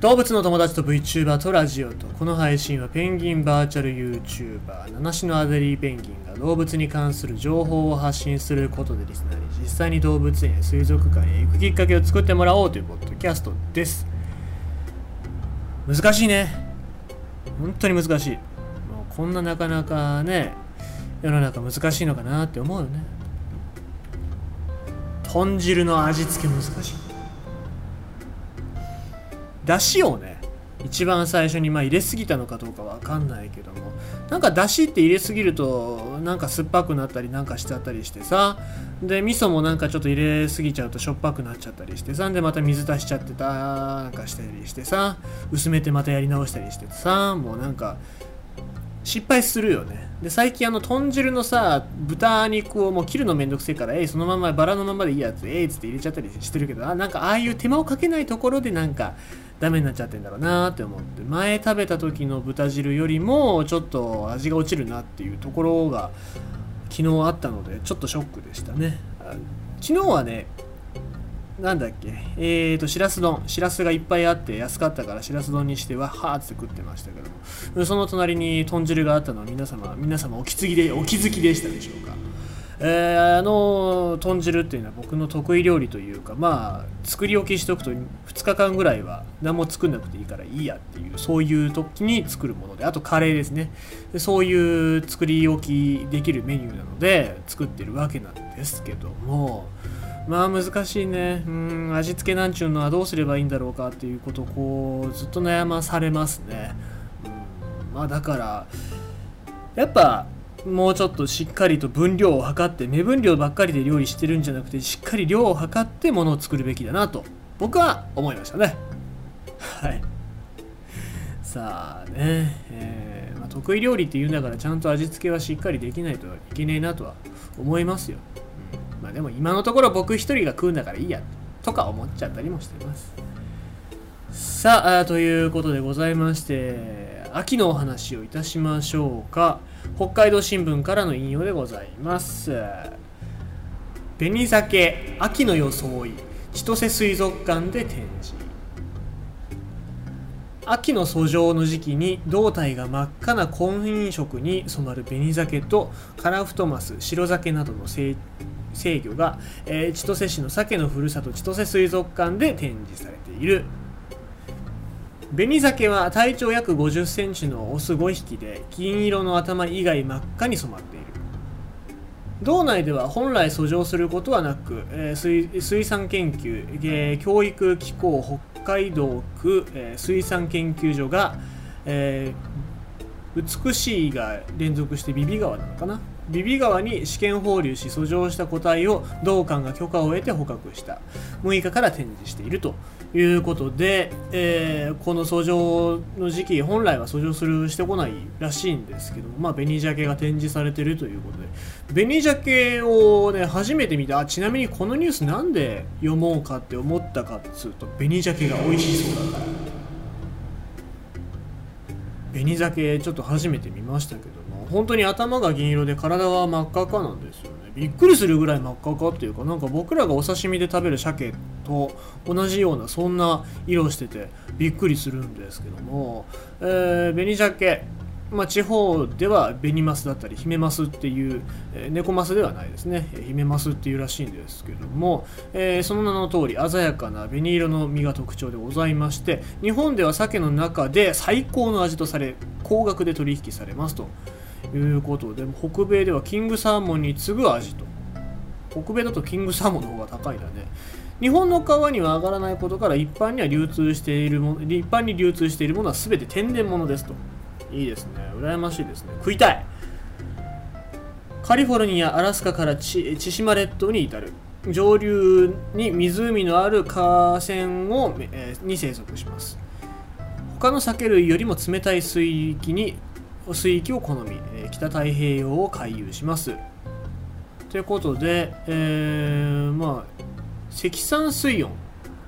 動物の友達と VTuber とラジオとこの配信はペンギンバーチャル YouTuber 七種のアデリーペンギンが動物に関する情報を発信することでリスナーに実際に動物園や水族館へ行くきっかけを作ってもらおうというポッドキャストです。難しいね。本当に難しい。もうこんななかなかね世の中難しいのかなって思うよね。豚汁の味付け難しい。だしをね一番最初にまあ入れすぎたのかどうかわかんないけどもなんかだしって入れすぎるとなんか酸っぱくなったりなんかしちゃったりしてさで味噌もなんかちょっと入れすぎちゃうとしょっぱくなっちゃったりしてさでまた水足しちゃってたなんかしたりしてさ薄めてまたやり直したりしてさもうなんか失敗するよね。で最近あの豚汁のさ豚肉をもう切るのめんどくせえからえいそのままバラのままでいいやつえいっつって入れちゃったりしてるけどあなんかああいう手間をかけないところでなんかダメになっちゃってんだろうなって思って前食べた時の豚汁よりもちょっと味が落ちるなっていうところが昨日あったのでちょっとショックでしたね昨日はねなんだっけえーと、しらす丼。しらすがいっぱいあって安かったからしらす丼にしてわはーって食ってましたけど。その隣に豚汁があったのは皆様、皆様お気づきで、お気づきでしたでしょうか？えー、あの豚汁っていうのは僕の得意料理というかまあ作り置きしておくと2日間ぐらいは何も作んなくていいからいいやっていうそういう時に作るものであとカレーですねでそういう作り置きできるメニューなので作ってるわけなんですけどもまあ難しいね。うん、味付けなんちゅうのはどうすればいいんだろうかっていうことをこうずっと悩まされますね。うん、まあだから、やっぱもうちょっとしっかりと分量を測って目分量ばっかりで料理してるんじゃなくてしっかり量を測ってものを作るべきだなと僕は思いましたね。はい。さあね、えー、まあ、得意料理って言うんだからちゃんと味付けはしっかりできないといけねえなとは思いますよ。まあでも今のところ僕一人が食うんだからいいやとか思っちゃったりもしてますさあということでございまして秋のお話をいたしましょうか北海道新聞からの引用でございます。紅酒秋の装い千歳水族館で展示。秋の遡上の時期に胴体が真っ赤な婚姻色に染まる紅鮭とカラフトマス白鮭などの成制御が、えー、千歳市の鮭のふるさと千歳水族館で展示されている。紅鮭は体長約50センチのオス5匹で金色の頭以外真っ赤に染まっている。道内では本来遡上することはなく、えー、水水産研究、えー、教育機構北海道区、えー、水産研究所が、えー、美しいが連続してビビ川なのかな？ビビ川に試験放流し遡上した個体を同館が許可を得て捕獲した。6日から展示していると。いうことで、えー、この遡上の時期本来は遡上するしてこないらしいんですけどまあ紅鮭が展示されてるということで。紅鮭をね初めて見てあちなみにこのニュースなんで読もうかって思ったかっつうと紅鮭が美味しそうだから紅鮭ちょっと初めて見ましたけども本当に頭が銀色で体は真っ赤かなんですよびっくりするぐらい真っ赤かっていうかなんか僕らがお刺身で食べる鮭と同じようなそんな色しててびっくりするんですけども、えー、紅鮭。まあ、地方では紅マスだったりヒメマスっていう、えー、猫マスではないですね。ヒメマスっていうらしいんですけども、えー、その名の通り鮮やかな紅色の実が特徴でございまして日本では鮭の中で最高の味とされ高額で取引されますと。いうことで北米ではキングサーモンに次ぐ味と。北米だとキングサーモンの方が高いんだね。日本の川には上がらないことから一般には流通しているもの一般に流通しているものは全て天然物ですと。いいですね。羨ましいですね。食いたい。カリフォルニアアラスカから千島列島に至る。上流に湖のある河川を、えー、に生息します。他の酒類よりも冷たい水域に水域を好み、え、北太平洋を回遊します。ということで、えー、まあ積算水温。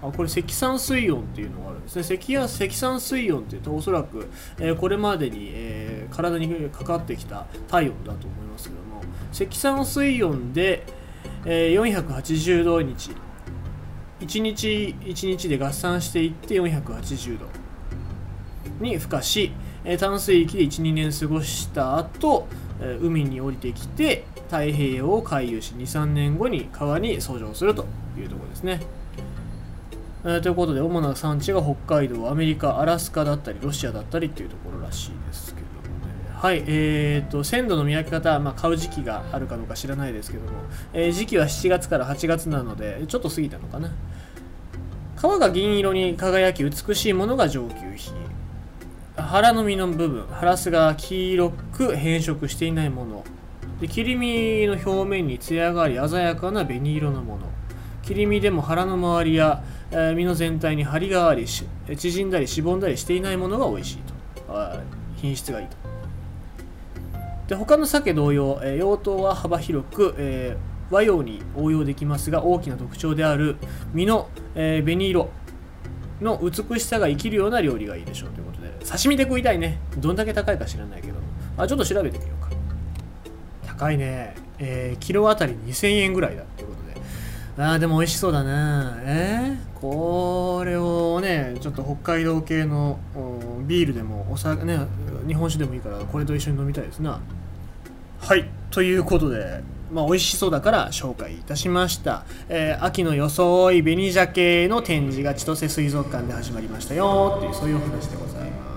あこれ積算水温っていうのがあるんですね。積や積算水温っていうとおそらく、えー、これまでに、えー、体にかかってきた体温だと思いますけども積算水温で、えー、480度日。1日1日で合算していって480度。に孵化し、え淡水域で12年過ごした後、え海に降りてきて太平洋を回遊し23年後に川に遡上するというところですね、えということで主な産地が北海道アメリカアラスカだったりロシアだったりっていうところらしいですけどもね。はいえー、と鮮度の見分け方、まあ、買う時期があるかどうか知らないですけども、えー時期は7月から8月なのでちょっと過ぎたのかな。皮が銀色に輝き美しいものが上級品。腹の身の部分ハラスが黄色く変色していないもの。で切り身の表面に艶があり鮮やかな紅色のもの。切り身でも腹の周りや、えー身の全体に張りがあり縮んだりしぼんだりしていないものが美味しいと。あ品質がいいと。で他の鮭同様、えー用途は幅広く、えー和洋に応用できますが大きな特徴である身の、え紅色。の美しさが生きるような料理がいいでしょうということで刺身で食いたいね。どんだけ高いか知らないけど。あちょっと調べてみようか。高いね、えーキロあたり2000円ぐらいだっていうことで。あーでも美味しそうだな。えー、これをねちょっと北海道系のビールでもお酒ね日本酒でもいいからこれと一緒に飲みたいですな。はい。ということでまあ美味しそうだから紹介いたしました、えー秋の装い紅鮭の展示が千歳水族館で始まりましたよっていうそういうお話でございます。